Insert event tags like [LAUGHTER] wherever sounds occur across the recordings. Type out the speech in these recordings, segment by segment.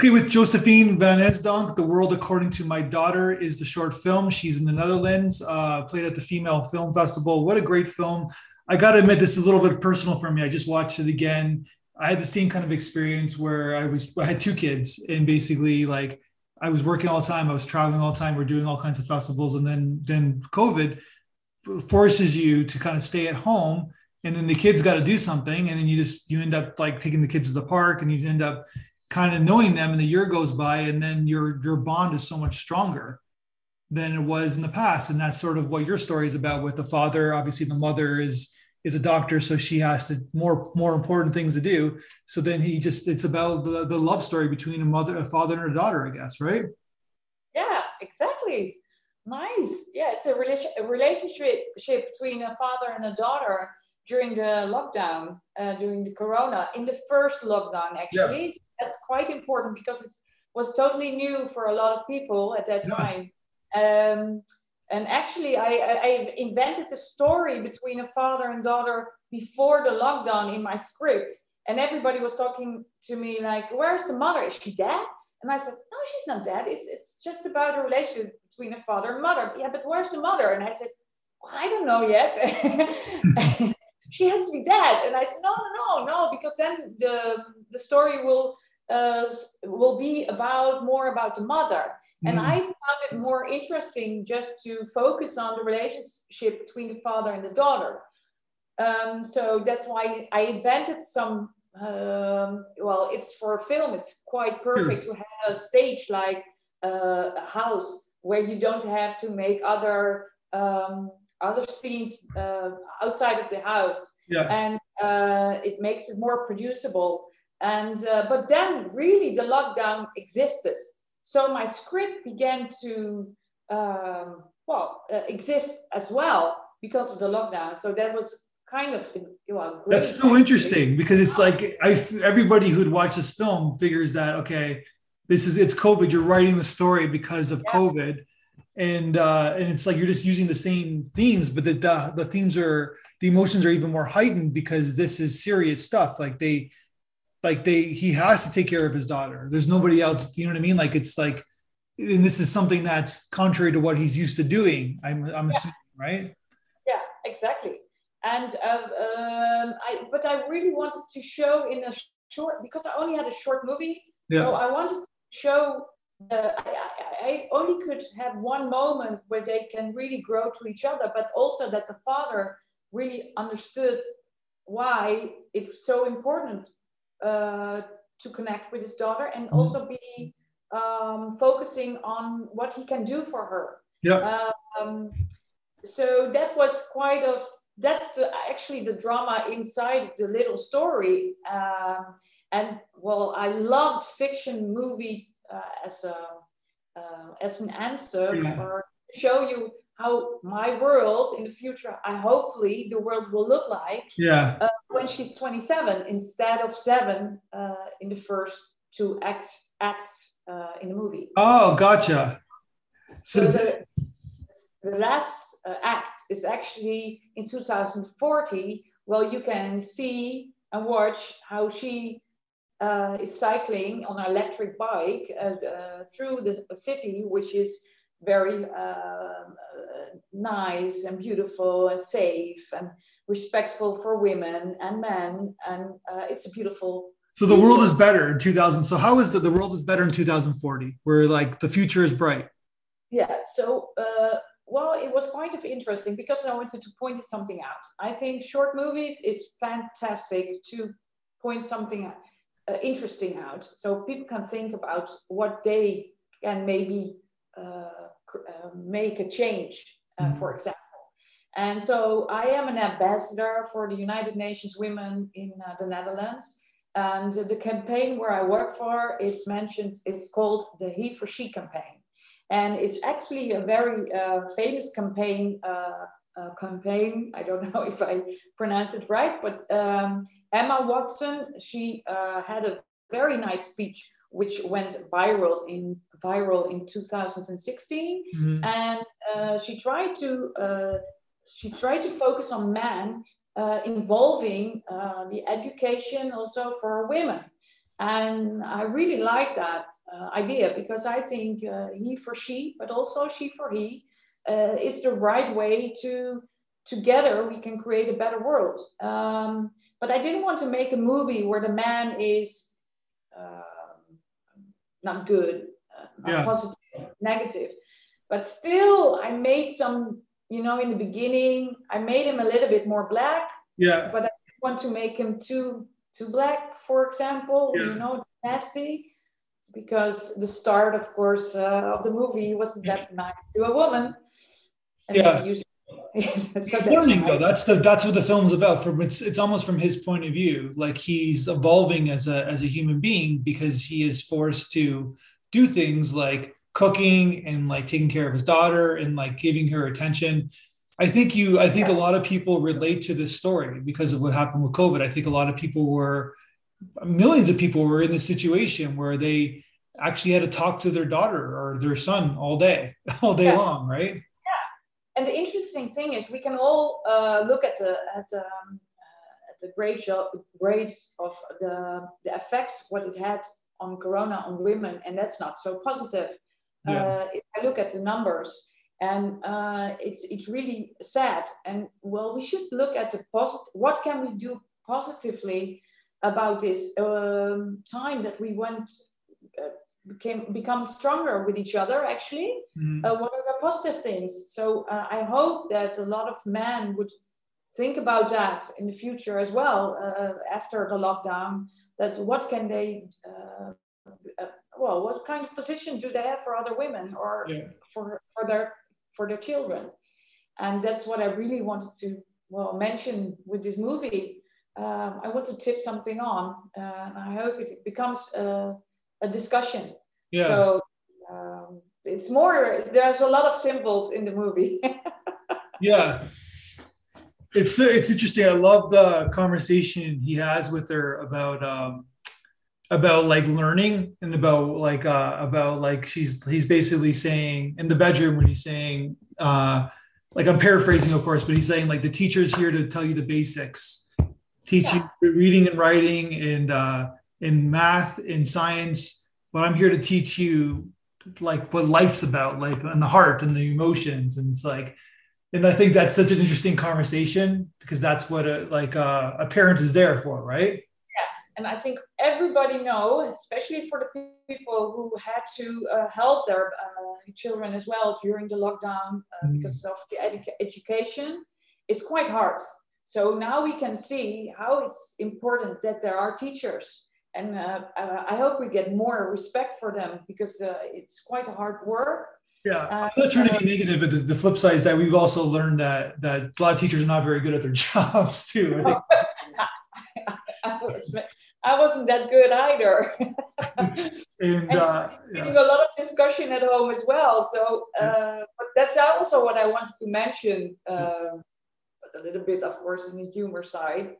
Okay, with Josephine Van Esdonk, The World According to My Daughter is the short film. She's in the Netherlands, uh, played at the Female Film Festival. What a great film. I got to admit, this is a little bit personal for me. I just watched it again. I had the same kind of experience where I was, I had two kids and basically like I was working all the time. I was traveling all the time. We're doing all kinds of festivals. And then, then COVID forces you to kind of stay at home and then the kids got to do something. And then you just, you end up like taking the kids to the park and you end up kind of knowing them and the year goes by and then your your bond is so much stronger than it was in the past. And that's sort of what your story is about with the father. Obviously the mother is is a doctor so she has to more more important things to do. So then he just it's about the, the love story between a mother a father and a daughter i guess right? Yeah exactly. Nice. Yeah it's a, relation, a relationship between a father and a daughter during the lockdown uh, during the corona in the first lockdown actually. yeah that's quite important because it was totally new for a lot of people at that time. Um, and actually, I, I invented a story between a father and daughter before the lockdown in my script. And everybody was talking to me like, "Where's the mother? Is she dead?" And I said, "No, she's not dead. It's it's just about a relationship between a father and mother." Yeah, but where's the mother? And I said, well, "I don't know yet." [LAUGHS] she has to be dead. And I said, "No, no, no, no, because then the the story will uh, will be about more about the mother. And mm. I found it more interesting just to focus on the relationship between the father and the daughter. Um, so that's why I invented some. Um, well, it's for a film. It's quite perfect to have a stage like uh, a house where you don't have to make other um, other scenes uh, outside of the house, yeah. and uh, it makes it more producible. And uh, but then really the lockdown existed. So my script began to um, well uh, exist as well because of the lockdown. So that was kind of well, that's so interesting because it's like I everybody who'd watch this film figures that okay, this is it's COVID. You're writing the story because of yeah. COVID, and uh, and it's like you're just using the same themes, but the, the the themes are the emotions are even more heightened because this is serious stuff. Like they like they he has to take care of his daughter. There's nobody else you know what i mean? Like it's like and this is something that's contrary to what he's used to doing i'm, I'm yeah. assuming right? Yeah exactly. And uh, um, I, but i really wanted to show in a short because i only had a short movie. Yeah. so i wanted to show the, I, I only could have one moment where they can really grow to each other but also that the father really understood why it's so important uh, to connect with his daughter and mm-hmm. also be um, focusing on what he can do for her. Yeah. Um, so that was quite of that's the actually the drama inside the little story. Uh, and well, I loved fiction movie uh, as a uh, as an answer yeah. or show you how my world in the future, I hopefully the world will look like. Yeah. Uh, when she's 27 instead of seven uh, in the first two acts acts uh, in the movie. Oh, gotcha. So, so the, the, last uh, act is actually in 2040. Well, you can see and watch how she uh, is cycling on an electric bike uh, through the city, which is very uh, nice and beautiful and safe and respectful for women and men. And uh, it's a beautiful so the world is better in 2000 so how is the, the world is better in 2040 where like the future is bright? Yeah so uh, well it was kind of interesting because i wanted to point something out. I think short movies is fantastic to point something uh, interesting out so people can think about what they can maybe make a change, uh, mm-hmm. for example. And so I am an ambassador for the United Nations Women in uh, the Netherlands. And the campaign where I work for is mentioned, it's called the He for She campaign. And it's actually a very uh, famous campaign, uh, uh, campaign. I don't [LAUGHS] know if I pronounce it right, but um, Emma Watson, she had a very nice speech which went viral in viral in 2016 mm-hmm. and uh, she tried to uh, she tried to focus on men uh, involving uh, the education also for women And I really like that uh, idea because I think uh, he for she, but also she for he, uh, is the right way to together we can create a better world. Um, but I didn't want to make a movie where the man is um, not good, uh, not yeah. positive, negative. But still, I made some, you know, in the beginning, I made him a little bit more black. Yeah. But I didn't want to make him too too black, for example, yeah. you know, nasty. Because the start, of course, uh, of the movie wasn't that nice to a woman. And yeah. [LAUGHS] so learning though. That's the that's what the film's about. From it's it's almost from his point of view. Like he's evolving as a as a human being because he is forced to do things like cooking and like taking care of his daughter and like giving her attention I think you, I think a lot of people relate to this story because of what happened with COVID. I think a lot of people were, millions of people were in this situation where they actually had to talk to their daughter or their son all day, [LAUGHS] all day yeah. long, right? And the interesting thing is, we can all uh, look at the at, um, uh, at the grades grades of the the effect what it had on Corona on women, and that's not so positive. Yeah. Uh, if I look at the numbers and uh, it's it's really sad. And well, we should look at the positive. What can we do positively about this um, time that we went became become stronger with each other? Actually, mm-hmm. uh, what are the positive things? So uh, I hope that a lot of men would think about that in the future as well uh, after the lockdown. That what can they uh, well, what kind of position do they have for other women or yeah. for, for their for their children. And that's what I really wanted to well mention with this movie. Um, I want to tip something on, uh, and I hope it becomes a, discussion. Yeah. So um, it's more. There's a lot of symbols in the movie. [LAUGHS] yeah. It's it's interesting. I love the conversation he has with her about um, about like learning and about like uh about like she's he's basically saying in the bedroom when he's saying uh like I'm paraphrasing of course but he's saying like the teacher's here to tell you the basics teach yeah. you reading and writing and uh in math in science but I'm here to teach you like what life's about like and the heart and the emotions and it's like and I think that's such an interesting conversation because that's what a like uh, a parent is there for right Yeah. and I think everybody know, especially for the people who had to uh, help their uh, children as well during the lockdown uh, mm. because of the edu- education, it's quite hard. So now we can see how it's important that there are teachers. And uh, uh, I hope we get more respect for them because uh, it's quite hard work. Yeah, I'm not trying to be negative, but the, the, flip side is that we've also learned that that a lot of teachers are not very good at their [LAUGHS] jobs too. [LAUGHS] I wasn't that good either. [LAUGHS] and, and uh, yeah. a lot of discussion at home as well. So, uh, but that's also what I wanted to mention. Uh, a little bit, of course, in the humor side.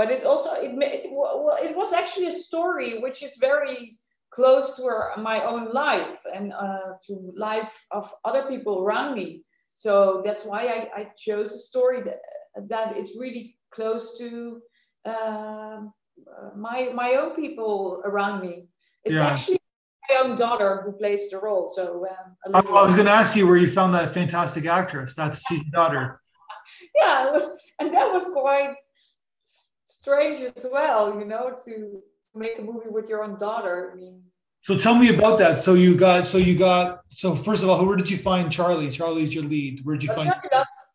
But it also it, it well, it was actually a story which is very close to our, my own life and uh, to life of other people around me. So that's why I, I chose a story that that it's really close to. Um, uh, my my own people around me. It's yeah. actually my own daughter who plays the role. So um, I, I was going to ask you where you found that fantastic actress. That's she's daughter. [LAUGHS] yeah, and that was quite strange as well. You know, to make a movie with your own daughter. I mean. So tell me about that. So you got, so you got, so first of all, where did you find Charlie? Charlie's your lead. Where did you find?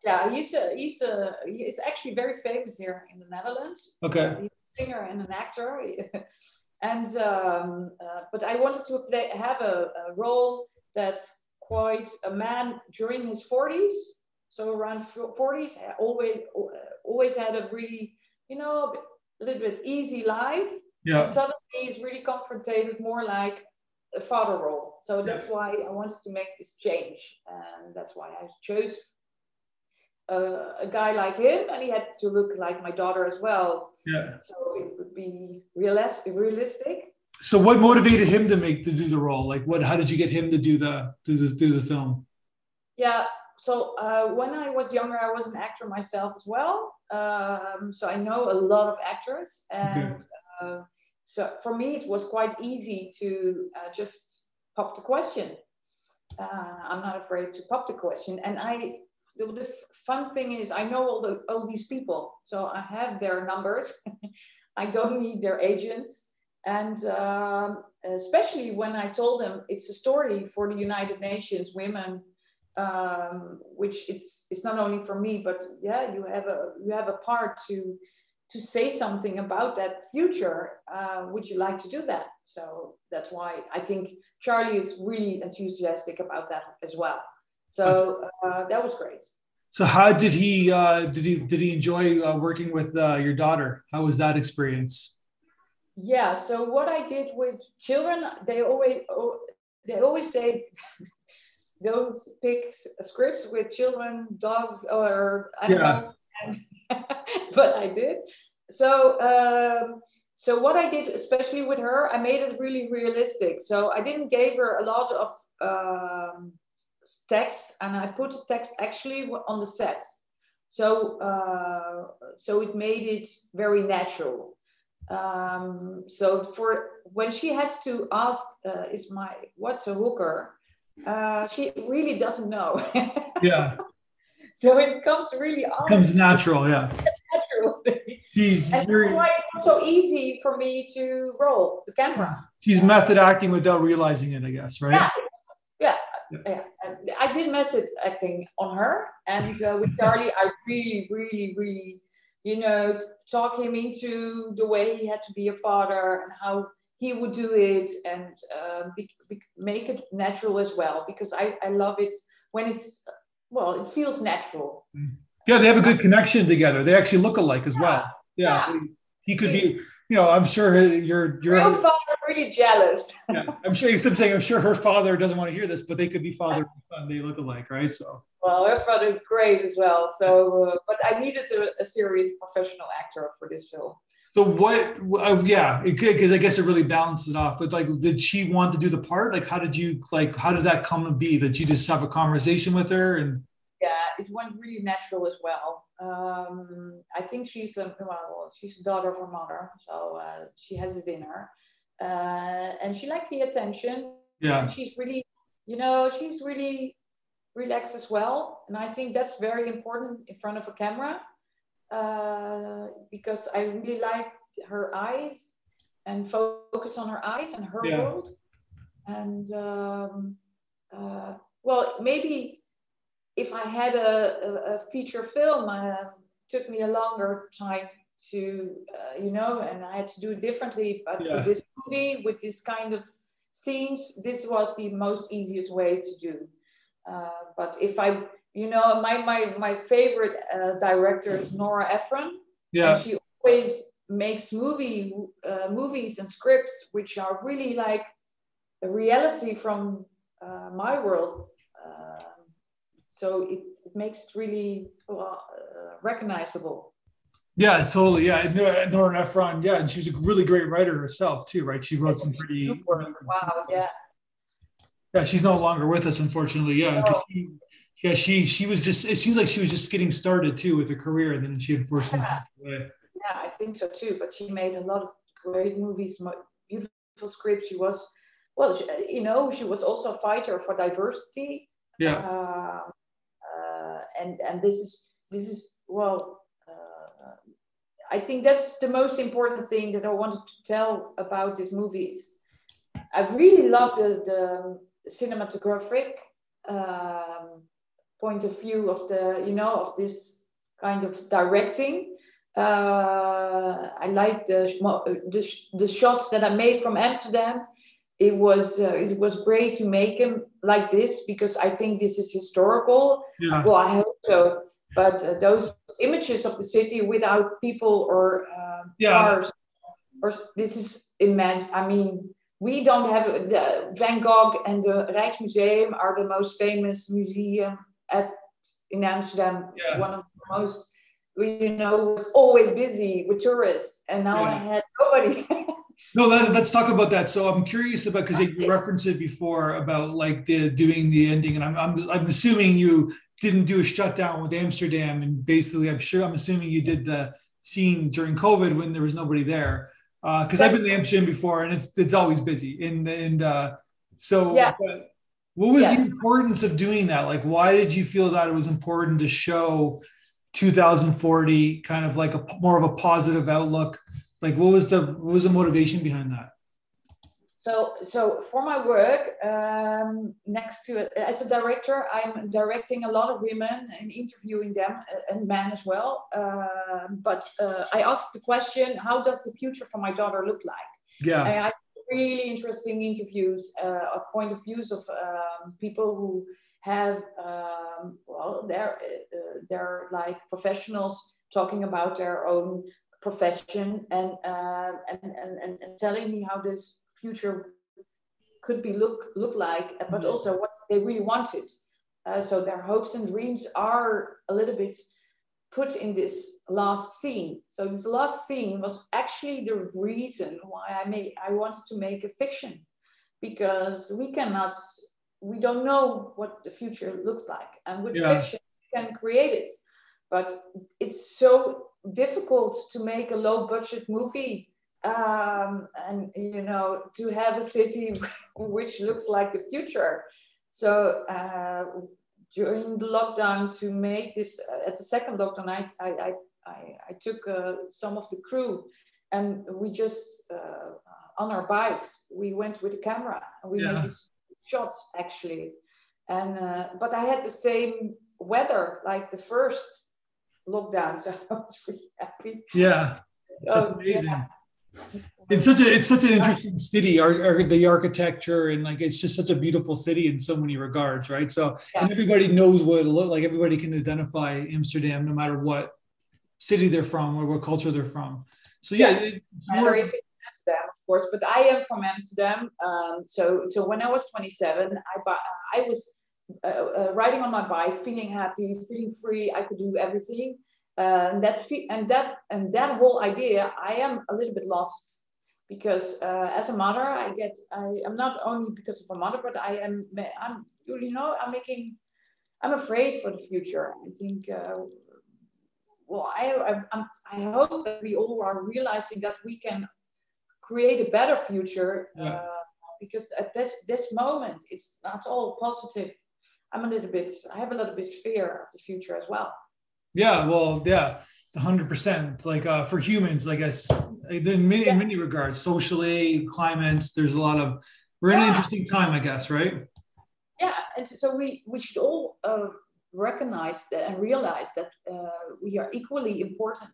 yeah, he's a, he's a, he's actually very famous here in the Netherlands. Okay. Uh, singer and an actor. [LAUGHS] and um, uh, but I wanted to play, have a, a, role that's quite a man during his 40s. So around 40s, always always had a really you know a little bit easy life. Yeah. And suddenly he's really confronted more like a father role. So that's yeah. why I wanted to make this change, and that's why I chose uh, a guy like him, and he had to look like my daughter as well. Yeah. So it would be realistic. Realistic. So what motivated him to make to do the role? Like, what? How did you get him to do the do the do the film? Yeah. So uh, when I was younger, I was an actor myself as well. Um, so I know a lot of actors, and uh, so for me, it was quite easy to uh, just pop the question. Uh, I'm not afraid to pop the question. And I, the, the, fun thing is, I know all the all these people, so I have their numbers. [LAUGHS] I don't need their agents. And um, especially when I told them it's a story for the United Nations women, um, which it's it's not only for me, but yeah, you have a you have a part to to say something about that future. Uh, would you like to do that? So that's why I think Charlie is really enthusiastic about that as well. So uh, that was great. So how did he uh, did he did he enjoy uh, working with uh, your daughter? How was that experience? Yeah. So what I did with children, they always oh, they always say. [LAUGHS] don't pick scripts with children, dogs, or animals. Yeah. [LAUGHS] but I did. So, um, so what I did, especially with her, I made it really realistic. So I didn't give her a lot of um, text, and I put the text actually on the set. So, uh, so it made it very natural. Um, so for when she has to ask, uh, "Is my what's a hooker?" Uh, she really doesn't know. [LAUGHS] yeah. So it comes really on. Comes natural, yeah. [LAUGHS] She's and that's why it's so easy for me to roll the camera. She's method acting without realizing it, I guess, right? Yeah. Yeah. yeah. yeah. I did method acting on her, and uh, with [LAUGHS] Charlie, I really, really, really, you know, talk him into the way he had to be a father and how he would do it and uh, be, be, make it natural as well because I, I love it when it's well it feels natural. Yeah they have a good connection together. They actually look alike as yeah. well. Yeah, yeah. He, could be you know i'm sure you're you're Real father really jealous. [LAUGHS] Yeah i'm sure you're saying i'm sure her father doesn't want to hear this but they could be father and son. They look alike right? So. Well her father great as well. So uh, but i needed a, a serious professional actor for this film so what? Uh, yeah, because I guess it really balanced it off. But like, did she want to do the part? Like, how did you like? How did that come to be? That you just have a conversation with her and? Yeah, it went really natural as well. Um, I think she's a well, she's a daughter of her mother, so uh, she has it in her, uh, and she liked the attention. Yeah, and she's really, you know, she's really relaxed as well, and I think that's very important in front of a camera uh, because I really like her eyes and focus on her eyes and her yeah. world. And um, uh, well, maybe if I had a, a, a feature film, uh, took me a longer time to, uh, you know, and I had to do it differently. But yeah. for this movie, with this kind of scenes, this was the most easiest way to do. Uh, but if I you know, my my my favorite uh, director is Nora Ephron. Yeah. she always makes movie uh, movies and scripts which are really like a reality from uh, my world. Uh, so it, it makes it really uh, recognizable. Yeah, totally. Yeah, Nora Ephron. Yeah, and she's a really great writer herself too, right? She wrote some pretty. Wow. Yeah. Yeah, she's no longer with us, unfortunately. Yeah, no. she, yeah, she she was just. It seems like she was just getting started too with her career, and then she unfortunately yeah. Yeah, I think so too. But she made a lot of great movies, beautiful scripts. She was, well, she, you know, she was also a fighter for diversity. Yeah. Uh, uh, and and this is this is well. Uh, I think that's the most important thing that I wanted to tell about this movies. I really love the, the cinematographic um, point of view of the, you know, of this kind of directing. Uh, I like the, the, the shots that I made from Amsterdam. It was uh, it was great to make them like this because I think this is historical. Yeah. Well, I hope so. But uh, those images of the city without people or uh, yeah. cars, or this is immense. I mean, we don't have the Van Gogh and the Rijksmuseum are the most famous museum at in Amsterdam, yeah. one of the most you know was always busy with tourists, and now yeah. I had nobody. [LAUGHS] no, let, us talk about that. So I'm curious about because you referenced it before about like the doing the ending, and I'm, I'm I'm assuming you didn't do a shutdown with Amsterdam, and basically I'm sure I'm assuming you did the scene during COVID when there was nobody there. because uh, I've been to Amsterdam before, and it's it's always busy. And and uh, so, yeah. What was the importance of doing that? Like, why did you feel that it was important to show 2040 kind of like a more of a positive outlook? Like, what was the what was the motivation behind that? So, so for my work, um, next to as a director, I'm directing a lot of women and interviewing them and men as well. Uh, but uh, I asked the question, how does the future for my daughter look like? Yeah. I really interesting interviews uh, of point of views of um, people who have, um, well, they're, uh, they're like professionals talking about their own profession and, uh, and, and, and telling me how this future could be look look like, but mm-hmm. also what they really wanted. Uh, so their hopes and dreams are a little bit put in this last scene. So this last scene was actually the reason why I made I wanted to make a fiction, because we cannot we don't know what the future looks like, and with yeah. fiction we can create it, but it's so difficult to make a low budget movie um, and you know to have a city [LAUGHS] which looks like the future so uh, during the lockdown to make this uh, at the second lockdown i i i, I took uh, some of the crew and we just uh, on our bikes we went with the camera and we yeah. made these shots actually. And uh, but i had the same weather like the first lockdown [LAUGHS] so i was really happy. Yeah. That's um, amazing. yeah it's such a it's such an interesting city our, our, the architecture and like it's just such a beautiful city in so many regards right so yeah. and everybody knows what it looks like everybody can identify amsterdam no matter what city they're from or what culture they're from so yeah, yeah. It's more, amsterdam of course but i am from amsterdam um, so so when i was 27 i i was uh, uh, riding on my bike feeling happy feeling free i could do everything uh, and that and that and that whole idea i am a little bit lost because uh, as a mother i get i am not only because of a mother but i am i'm you know i'm making i'm afraid for the future. I think uh, well I, I i hope that we all are realizing that we can create a better future yeah. Uh, because at this this moment it's not all positive. I'm a little bit i have a little bit fear of the future as well yeah, well, yeah, hundred percent. Like uh, for humans, I guess in many, yeah. in many regards, socially, climates. There's a lot of. We're in yeah. an interesting time, I guess, right? Yeah, and so we we should all uh, recognize that and realize that uh, we are equally important,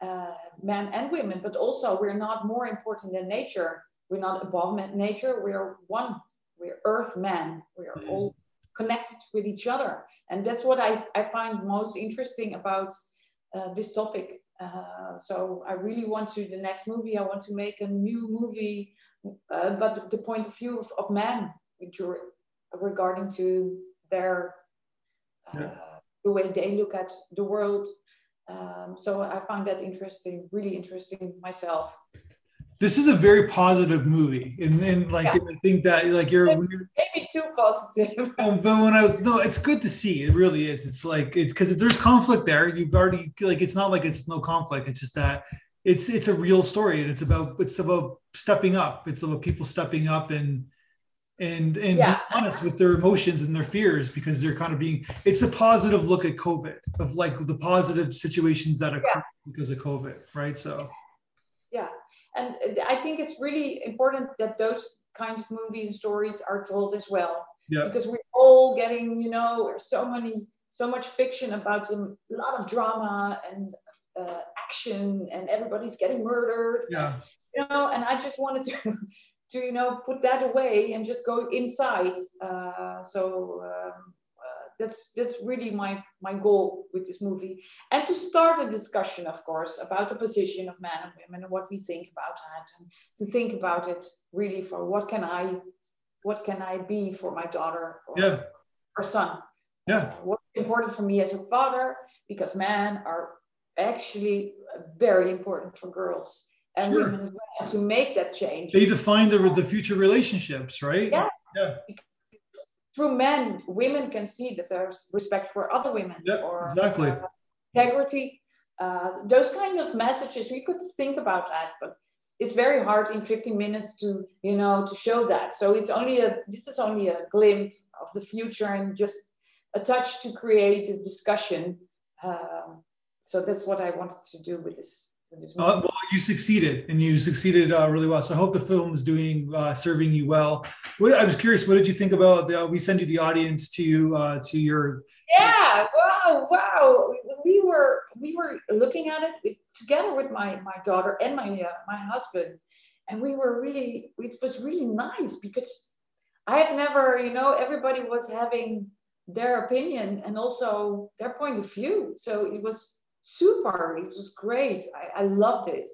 uh, men and women. But also, we're not more important than nature. We're not above nature. We're one. We're Earth men. We are mm. all connected with each other. And that's what I, I find most interesting about uh, this topic. Uh, so I really want to, the next movie, I want to make a new movie, uh, but the point of view of, of men regarding to their, uh, yeah. the way they look at the world. Um, so I find that interesting, really interesting myself this is a very positive movie. And, and like yeah. i think that like you're maybe too positive. [LAUGHS] Um, but when i was no it's good to see. It really is. It's like it's because there's conflict there. You've already like it's not like it's no conflict. It's just that it's it's a real story and it's about it's about stepping up. It's about people stepping up and and and yeah. being honest with their emotions and their fears because they're kind of being it's a positive look at covid of like the positive situations that occur yeah. because of covid right? So and I think it's really important that those kind of movies and stories are told as well. Yeah. Because we're all getting, you know, so many, so much fiction about a lot of drama and uh, action, and everybody's getting murdered. Yeah. You know, and I just wanted to, [LAUGHS] to you know, put that away and just go inside. Uh, so um, that's that's really my my goal with this movie. And to start a discussion of course about the position of men and women and what we think about that and to think about it really for what can i what can i be for my daughter or, yeah. or son? Yeah. Uh, what's important for me as a father because men are actually very important for girls and sure. women as well to make that change. They define the, the future relationships right? Yeah. Yeah through men, women can see that there's respect for other women yeah, or exactly. Uh, integrity. Uh, those kind of messages, we could think about that, but it's very hard in 15 minutes to you know to show that so it's only a this is only a glimpse of the future and just a touch to create a discussion um, so that's what i wanted to do with this uh, well, you succeeded, and you succeeded uh, really well. So I hope the film is doing uh, serving you well. What, I was curious, what did you think about? The, we send you the audience to you uh, to your. Yeah! Wow! Wow! We were we were looking at it together with my my daughter and my uh, my husband, and we were really it was really nice because I have never you know everybody was having their opinion and also their point of view. So it was super. It was great. I, I loved it.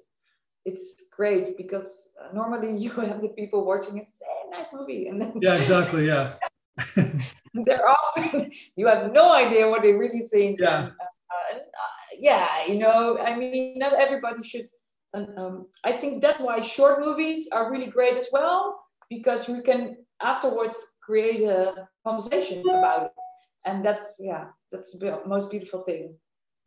It's great because uh, normally [LAUGHS] you have the people watching it say, hey, nice movie. And then yeah, exactly. Yeah. [LAUGHS] they're all, [LAUGHS] you have no idea what they really think. Yeah. And, uh, and, uh, yeah, you know, I mean, not everybody should. Um, I think that's why short movies are really great as well because you can afterwards create a conversation about it, and that's yeah, that's the most beautiful thing.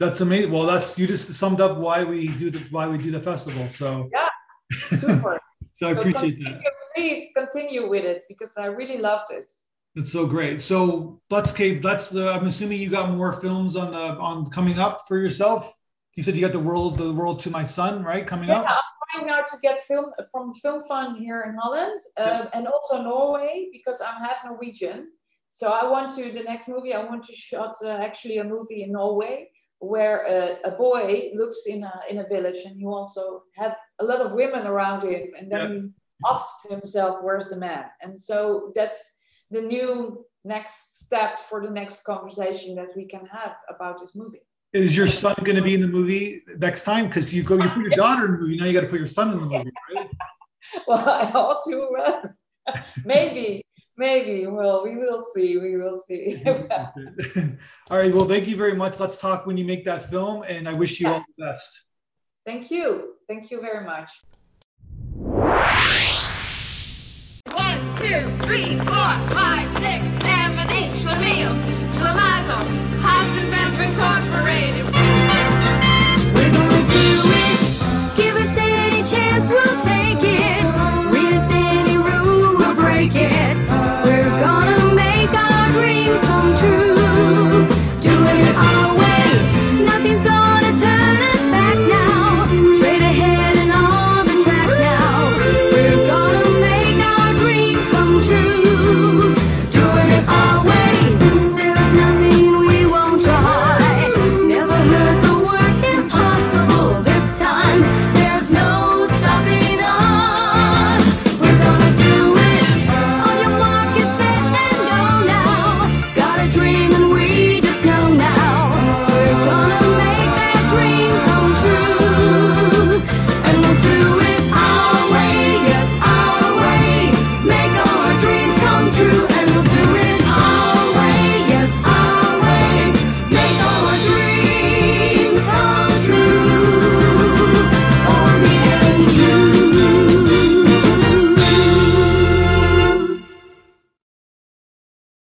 That's amazing. Well, that's you just summed up why we do the why we do the festival. So yeah, super. [LAUGHS] so I appreciate that. Please continue with it because I really loved it. It's so great. So let's Kate. That's the. I'm assuming you got more films on the on coming up for yourself. You said you got the world the world to my son right coming yeah, up. I'm trying now to get film from Film Fund here in Holland uh, yeah. and also Norway because I'm half Norwegian. So I want to the next movie. I want to shot uh, actually a movie in Norway where a, a, boy looks in a in a village and you also have a lot of women around him and then yeah. he asks himself where's the man? And so that's the new next step for the next conversation that we can have about this movie. Is your son going to be in the movie next time? Because you go you put your [LAUGHS] daughter in the movie now you got to put your son in the movie right [LAUGHS] well i also uh, [LAUGHS] maybe Maybe. Well, we will see. We will see. [LAUGHS] all right. Well, thank you very much. Let's talk when you make that film, and I wish you yeah. all the best. Thank you. Thank you very much. One, two, three, four, five, six, seven, eight. Schlemiel, Schlemazel.